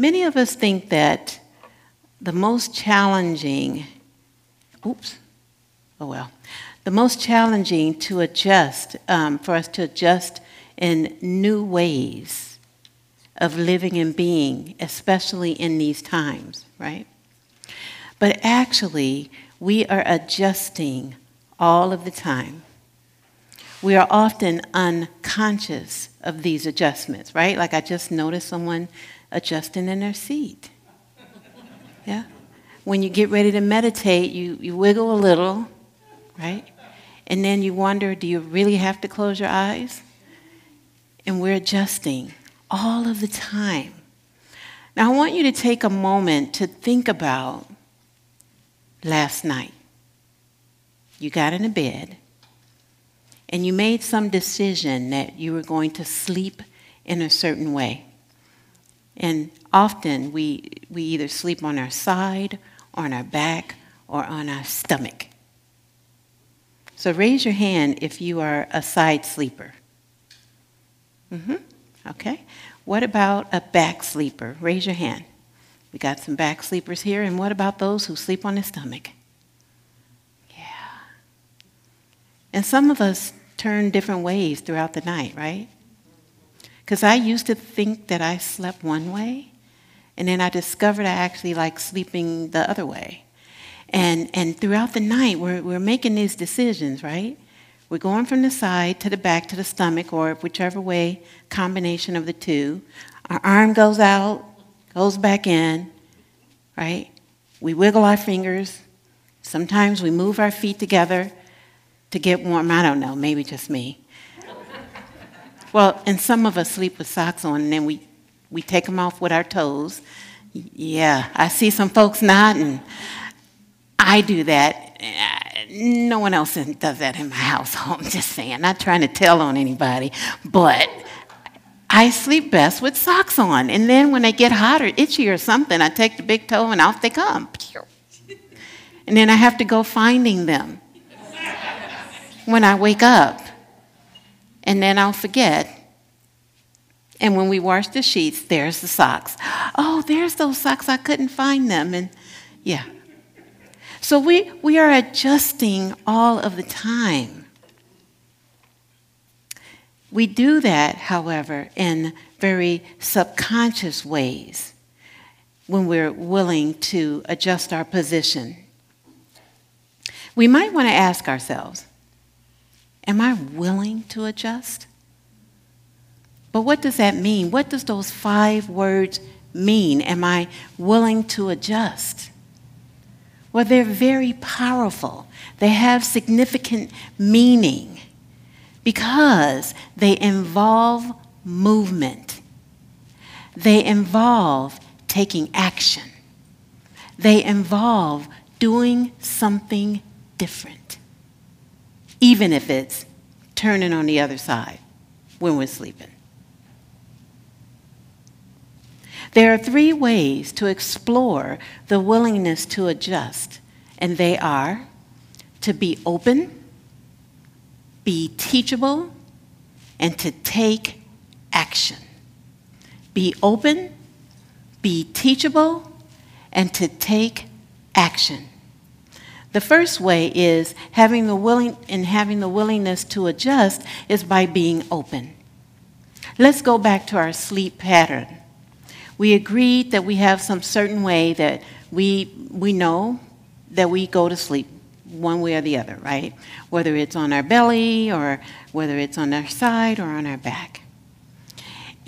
Many of us think that the most challenging, oops, oh well, the most challenging to adjust, um, for us to adjust in new ways of living and being, especially in these times, right? But actually, we are adjusting all of the time. We are often unconscious of these adjustments, right? Like I just noticed someone adjusting in their seat. Yeah? When you get ready to meditate, you, you wiggle a little, right? And then you wonder, do you really have to close your eyes? And we're adjusting all of the time. Now, I want you to take a moment to think about last night. You got in a bed and you made some decision that you were going to sleep in a certain way. And often we, we either sleep on our side, on our back, or on our stomach. So raise your hand if you are a side sleeper. Mm-hmm. Okay. What about a back sleeper? Raise your hand. We got some back sleepers here. And what about those who sleep on the stomach? Yeah. And some of us turn different ways throughout the night, right? Because I used to think that I slept one way, and then I discovered I actually like sleeping the other way. And, and throughout the night, we're, we're making these decisions, right? We're going from the side to the back to the stomach, or whichever way, combination of the two. Our arm goes out, goes back in, right? We wiggle our fingers. Sometimes we move our feet together to get warm. I don't know, maybe just me. Well, and some of us sleep with socks on, and then we, we take them off with our toes. Yeah, I see some folks nodding. I do that. Uh, no one else does that in my household. I'm just saying, not trying to tell on anybody, but I sleep best with socks on. And then when they get hot or itchy or something, I take the big toe and off they come. And then I have to go finding them when I wake up. And then I'll forget. And when we wash the sheets, there's the socks. Oh, there's those socks. I couldn't find them. And yeah, so we, we are adjusting all of the time. We do that, however, in very subconscious ways when we're willing to adjust our position. We might want to ask ourselves Am I willing to adjust? But what does that mean? What does those five words mean? Am I willing to adjust? Well, they're very powerful. They have significant meaning because they involve movement. They involve taking action. They involve doing something different, even if it's turning on the other side when we're sleeping. There are three ways to explore the willingness to adjust, and they are to be open, be teachable, and to take action. Be open, be teachable, and to take action. The first way is having the willing and having the willingness to adjust is by being open. Let's go back to our sleep pattern we agreed that we have some certain way that we, we know that we go to sleep one way or the other, right? Whether it's on our belly or whether it's on our side or on our back.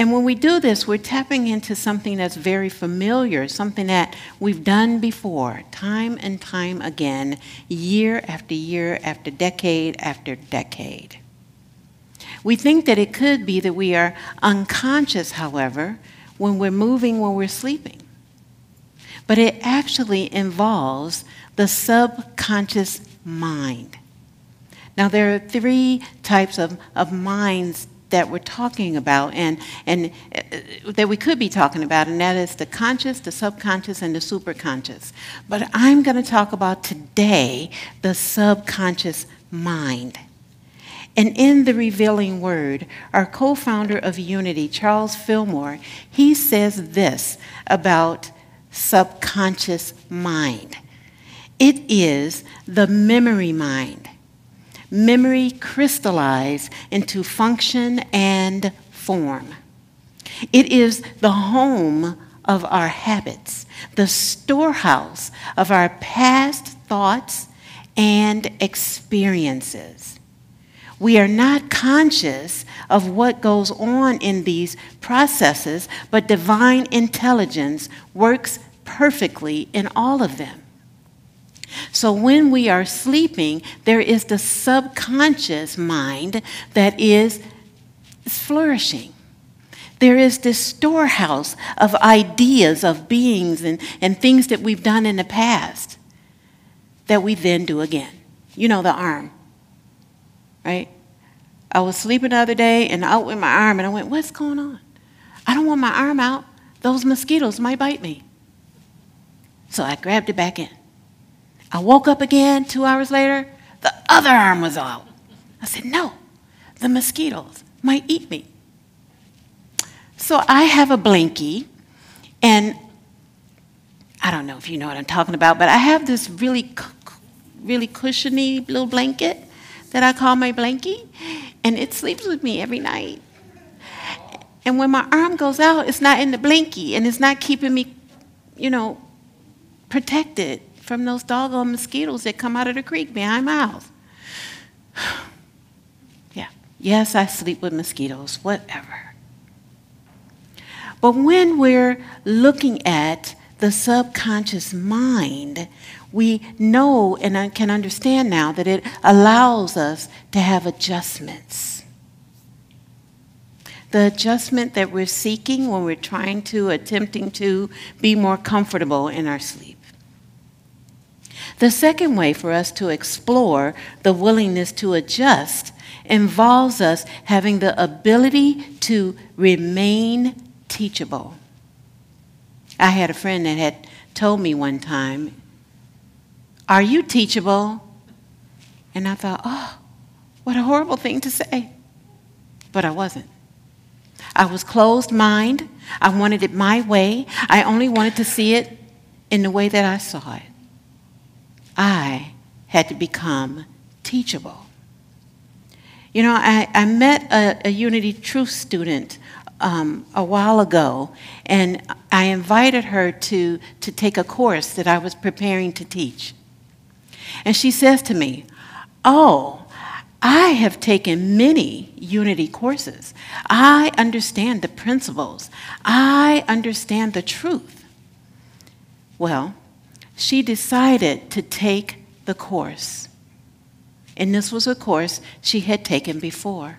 And when we do this, we're tapping into something that's very familiar, something that we've done before, time and time again, year after year after decade after decade. We think that it could be that we are unconscious, however, when we're moving when we're sleeping. But it actually involves the subconscious mind. Now, there are three types of, of minds that we're talking about and, and uh, that we could be talking about, and that is the conscious, the subconscious, and the superconscious. But I'm going to talk about today the subconscious mind. And in The Revealing Word, our co founder of Unity, Charles Fillmore, he says this about subconscious mind it is the memory mind, memory crystallized into function and form. It is the home of our habits, the storehouse of our past thoughts and experiences. We are not conscious of what goes on in these processes, but divine intelligence works perfectly in all of them. So when we are sleeping, there is the subconscious mind that is flourishing. There is this storehouse of ideas, of beings, and, and things that we've done in the past that we then do again. You know, the arm, right? I was sleeping the other day and out with my arm, and I went, What's going on? I don't want my arm out. Those mosquitoes might bite me. So I grabbed it back in. I woke up again two hours later, the other arm was out. I said, No, the mosquitoes might eat me. So I have a blankie, and I don't know if you know what I'm talking about, but I have this really, really cushiony little blanket that I call my blankie, and it sleeps with me every night. And when my arm goes out, it's not in the blankie, and it's not keeping me, you know, protected from those doggone mosquitoes that come out of the creek behind my house. yeah, yes, I sleep with mosquitoes, whatever. But when we're looking at the subconscious mind, we know and can understand now that it allows us to have adjustments. The adjustment that we're seeking when we're trying to, attempting to be more comfortable in our sleep. The second way for us to explore the willingness to adjust involves us having the ability to remain teachable. I had a friend that had told me one time, Are you teachable? And I thought, Oh, what a horrible thing to say. But I wasn't. I was closed mind. I wanted it my way. I only wanted to see it in the way that I saw it. I had to become teachable. You know, I, I met a, a Unity Truth student um, a while ago, and I invited her to, to take a course that I was preparing to teach. And she says to me, Oh, I have taken many Unity courses. I understand the principles. I understand the truth. Well, she decided to take the course. And this was a course she had taken before.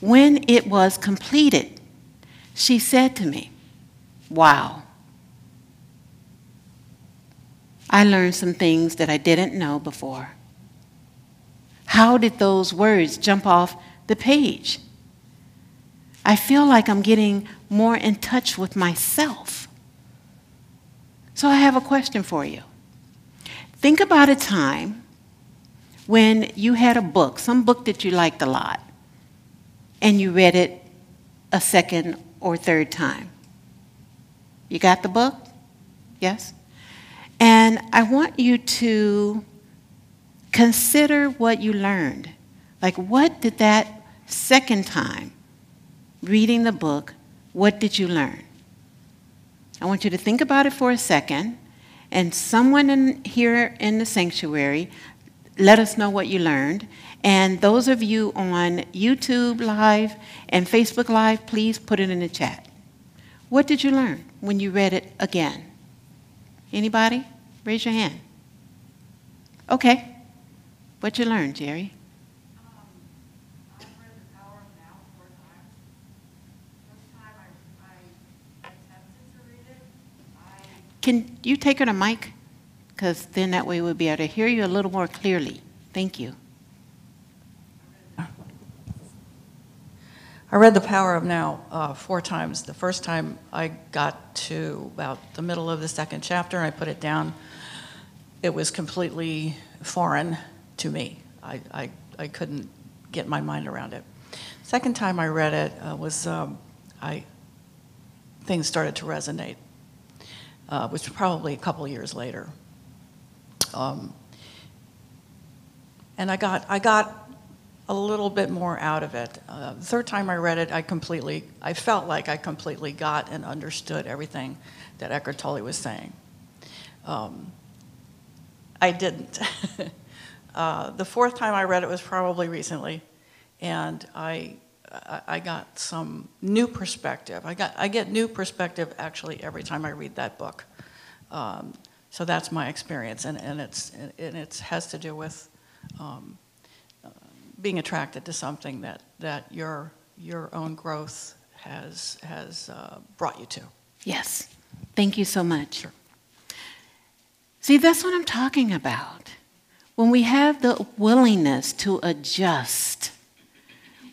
When it was completed, she said to me, Wow, I learned some things that I didn't know before. How did those words jump off the page? I feel like I'm getting more in touch with myself. So I have a question for you. Think about a time when you had a book, some book that you liked a lot, and you read it a second or third time. You got the book? Yes? And I want you to consider what you learned. Like, what did that second time reading the book, what did you learn? I want you to think about it for a second, and someone in, here in the sanctuary, let us know what you learned. And those of you on YouTube Live and Facebook Live, please put it in the chat. What did you learn when you read it again? Anybody? Raise your hand. Okay. What you learned, Jerry? Can you take her to mic? Because then that way we'll be able to hear you a little more clearly. Thank you. I read The Power of Now uh, four times. The first time I got to about the middle of the second chapter and I put it down, it was completely foreign to me. I, I, I couldn't get my mind around it. Second time I read it uh, was um, I things started to resonate, uh, which was probably a couple years later. Um, and I got I got a little bit more out of it. Uh, the third time I read it, I completely I felt like I completely got and understood everything that Eckhart Tolle was saying. Um, I didn't. uh, the fourth time I read it was probably recently, and I I got some new perspective. I got I get new perspective actually every time I read that book. Um, so that's my experience, and, and it's and it has to do with um, uh, being attracted to something that that your your own growth has has uh, brought you to. Yes, thank you so much. Sure. See, that's what I'm talking about. When we have the willingness to adjust,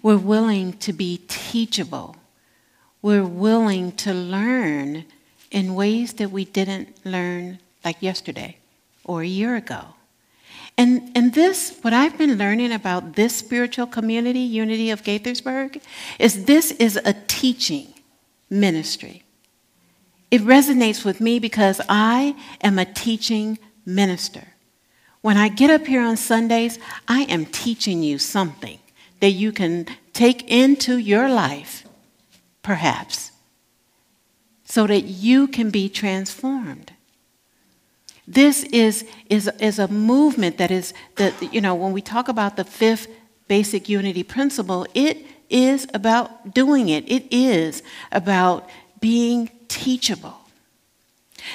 we're willing to be teachable. We're willing to learn in ways that we didn't learn like yesterday or a year ago. And, and this, what I've been learning about this spiritual community, Unity of Gaithersburg, is this is a teaching ministry. It resonates with me because I am a teaching minister. When I get up here on Sundays, I am teaching you something that you can take into your life, perhaps, so that you can be transformed. This is, is, is a movement that is, that, you know, when we talk about the fifth basic unity principle, it is about doing it. It is about being teachable.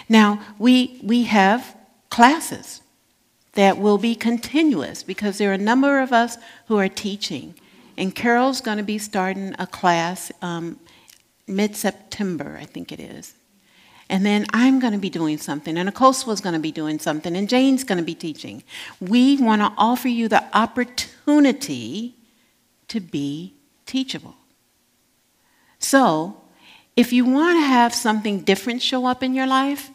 Now, we, we have classes that will be continuous because there are a number of us who are teaching. And Carol's going to be starting a class um, mid September, I think it is. And then I'm going to be doing something, and Akoswa's going to be doing something, and Jane's going to be teaching. We want to offer you the opportunity to be teachable. So, if you want to have something different show up in your life,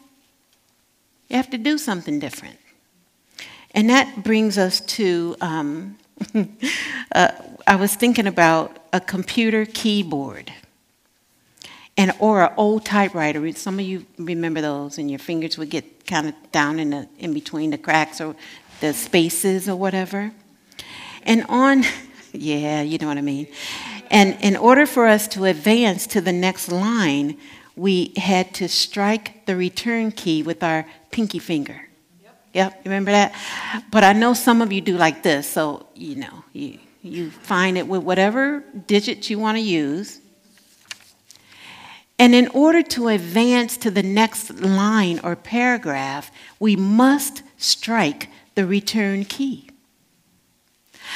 you have to do something different. And that brings us to um, uh, I was thinking about a computer keyboard and or an old typewriter. Some of you remember those, and your fingers would get kind of down in the in between the cracks or the spaces or whatever. And on, yeah, you know what I mean. And in order for us to advance to the next line, we had to strike the return key with our pinky finger. Yep, you remember that? But I know some of you do like this, so you know, you, you find it with whatever digits you want to use. And in order to advance to the next line or paragraph, we must strike the return key.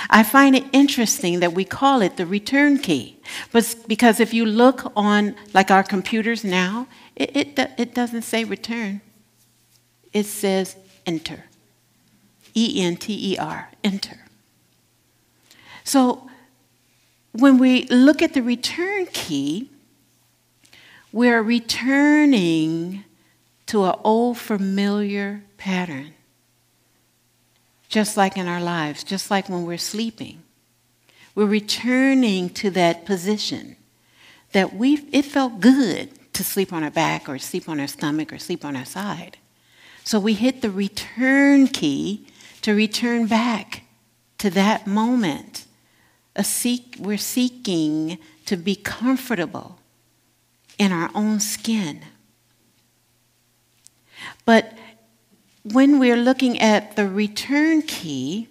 I find it interesting that we call it the return key, but because if you look on like our computers now, it, it, it doesn't say return. It says enter. E N T E R, enter. So when we look at the return key, we're returning to an old familiar pattern. Just like in our lives, just like when we're sleeping. We're returning to that position that we it felt good to sleep on our back or sleep on our stomach or sleep on our side. So we hit the return key to return back to that moment. Seek, we're seeking to be comfortable in our own skin. But when we're looking at the return key,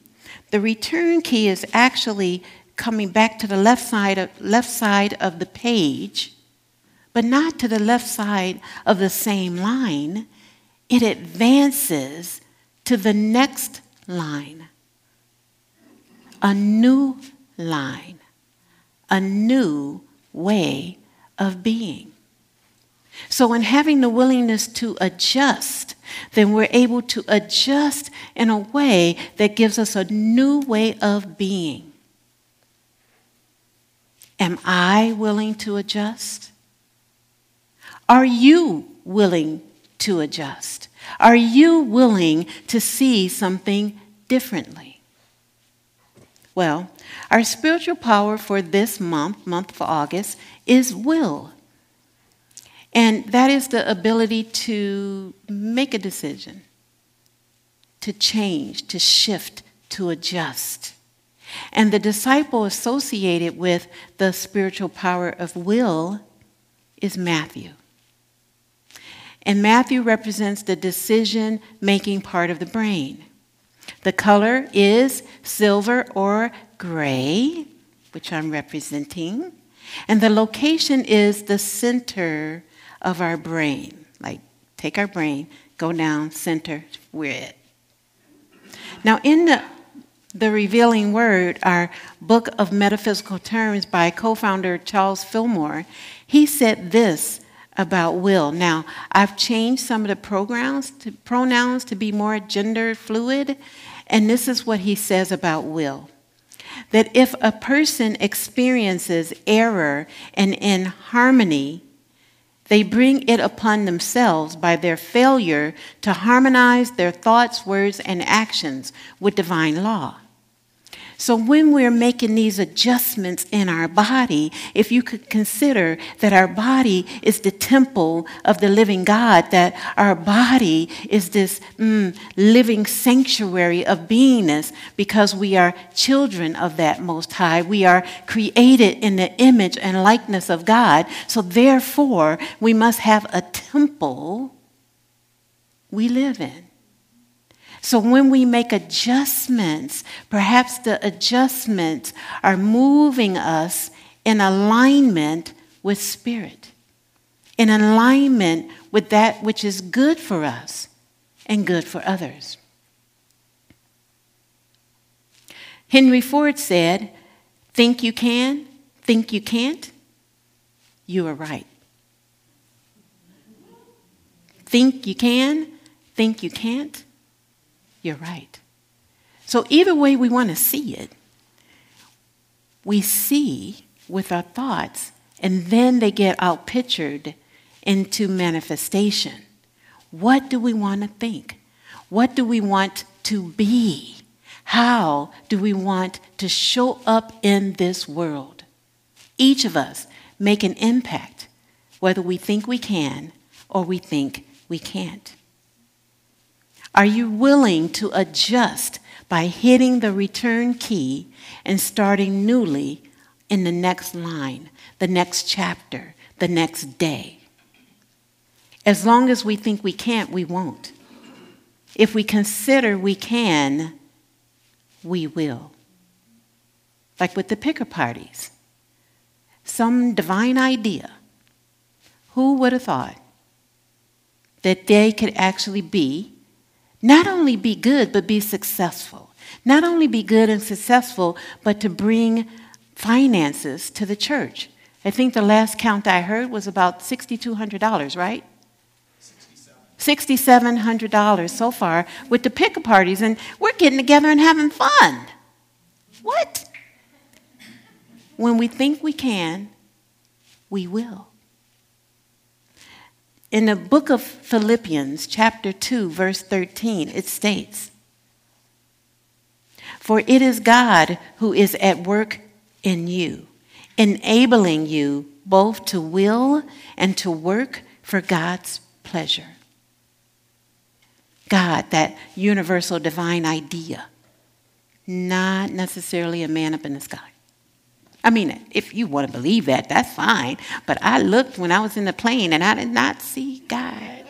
the return key is actually coming back to the left side of, left side of the page, but not to the left side of the same line it advances to the next line. A new line, a new way of being. So, in having the willingness to adjust, then we're able to adjust in a way that gives us a new way of being. Am I willing to adjust? Are you willing to adjust? Are you willing to see something differently? Well, our spiritual power for this month, month of August, is will. And that is the ability to make a decision, to change, to shift, to adjust. And the disciple associated with the spiritual power of will is Matthew. And Matthew represents the decision making part of the brain. The color is silver or gray, which I'm representing. And the location is the center of our brain. Like, take our brain, go down, center, we're it. Now, in the, the Revealing Word, our book of metaphysical terms by co founder Charles Fillmore, he said this about will. Now, I've changed some of the pronouns to, pronouns to be more gender fluid, and this is what he says about will. That if a person experiences error and inharmony, they bring it upon themselves by their failure to harmonize their thoughts, words, and actions with divine law. So, when we're making these adjustments in our body, if you could consider that our body is the temple of the living God, that our body is this mm, living sanctuary of beingness because we are children of that Most High. We are created in the image and likeness of God. So, therefore, we must have a temple we live in. So when we make adjustments, perhaps the adjustments are moving us in alignment with spirit, in alignment with that which is good for us and good for others. Henry Ford said, Think you can, think you can't, you are right. Think you can, think you can't, you're right. So, either way we want to see it, we see with our thoughts, and then they get outpictured into manifestation. What do we want to think? What do we want to be? How do we want to show up in this world? Each of us make an impact, whether we think we can or we think we can't. Are you willing to adjust by hitting the return key and starting newly in the next line, the next chapter, the next day? As long as we think we can't, we won't. If we consider we can, we will. Like with the picker parties, some divine idea. Who would have thought that they could actually be not only be good, but be successful. Not only be good and successful, but to bring finances to the church. I think the last count I heard was about $6,200, right? $6,700 so far with the picker parties, and we're getting together and having fun. What? When we think we can, we will. In the book of Philippians, chapter 2, verse 13, it states, For it is God who is at work in you, enabling you both to will and to work for God's pleasure. God, that universal divine idea, not necessarily a man up in the sky. I mean, if you want to believe that, that's fine. But I looked when I was in the plane and I did not see God.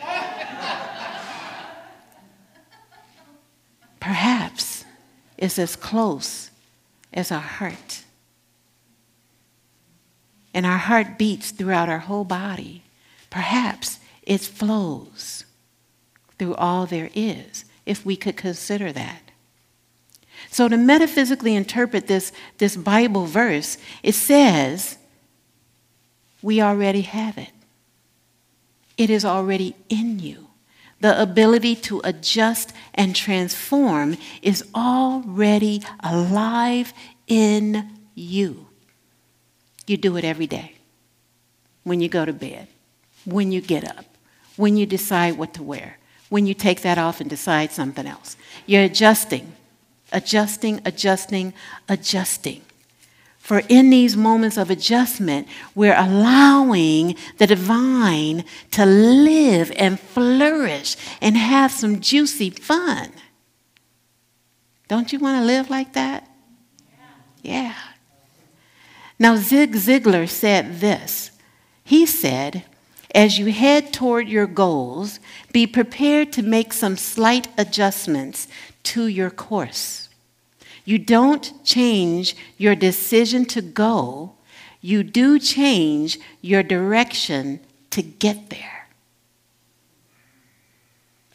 Perhaps it's as close as our heart. And our heart beats throughout our whole body. Perhaps it flows through all there is, if we could consider that. So, to metaphysically interpret this, this Bible verse, it says, We already have it. It is already in you. The ability to adjust and transform is already alive in you. You do it every day. When you go to bed, when you get up, when you decide what to wear, when you take that off and decide something else. You're adjusting adjusting, adjusting, adjusting. For in these moments of adjustment, we're allowing the divine to live and flourish and have some juicy fun. Don't you want to live like that? Yeah. Now, Zig Ziglar said this. He said, as you head toward your goals, be prepared to make some slight adjustments to your course. You don't change your decision to go, you do change your direction to get there.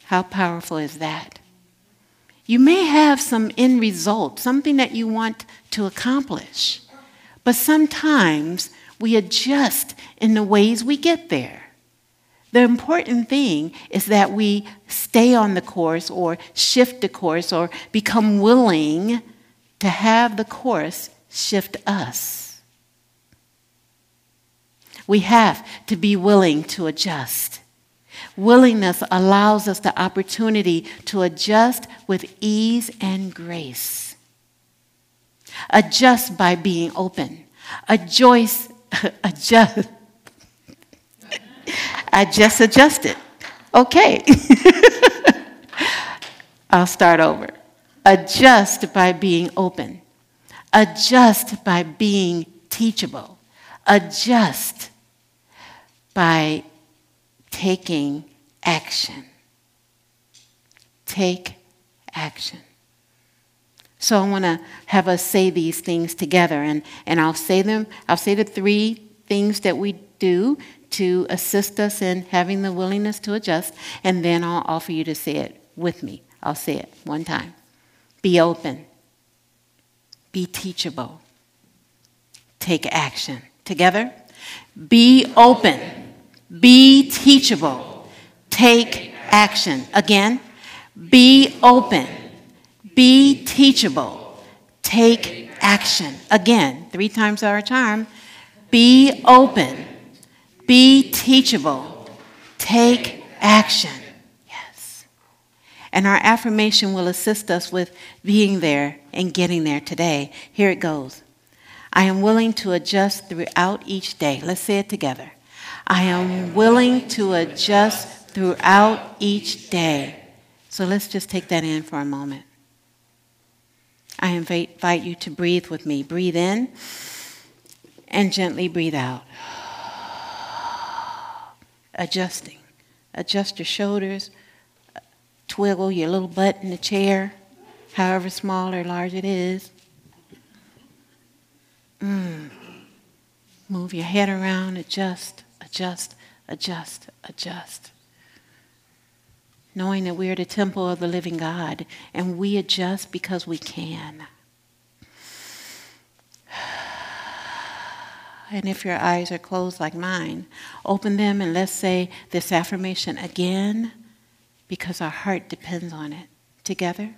How powerful is that? You may have some end result, something that you want to accomplish, but sometimes we adjust in the ways we get there. The important thing is that we stay on the course or shift the course or become willing to have the course shift us. We have to be willing to adjust. Willingness allows us the opportunity to adjust with ease and grace. Adjust by being open. Adjust, adjust I just adjusted. Okay. I'll start over. Adjust by being open. Adjust by being teachable. Adjust by taking action. Take action. So I want to have us say these things together, and, and I'll say them. I'll say the three things that we do to assist us in having the willingness to adjust, and then I'll offer you to say it with me. I'll say it one time. Be open, be teachable, take action. Together? Be open, be teachable, take action. Again, be open, be teachable, take action. Again, three times our charm. Be open be teachable. Take action. And our affirmation will assist us with being there and getting there today. Here it goes. I am willing to adjust throughout each day. Let's say it together. I am willing to adjust throughout each day. So let's just take that in for a moment. I invite you to breathe with me. Breathe in and gently breathe out adjusting. Adjust your shoulders, twiggle your little butt in the chair, however small or large it is. Mm. Move your head around, adjust, adjust, adjust, adjust. Knowing that we are the temple of the living God and we adjust because we can. And if your eyes are closed like mine, open them and let's say this affirmation again because our heart depends on it. Together?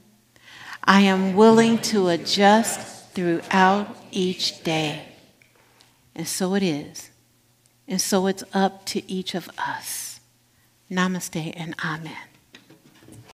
I am willing to adjust throughout each day. And so it is. And so it's up to each of us. Namaste and Amen.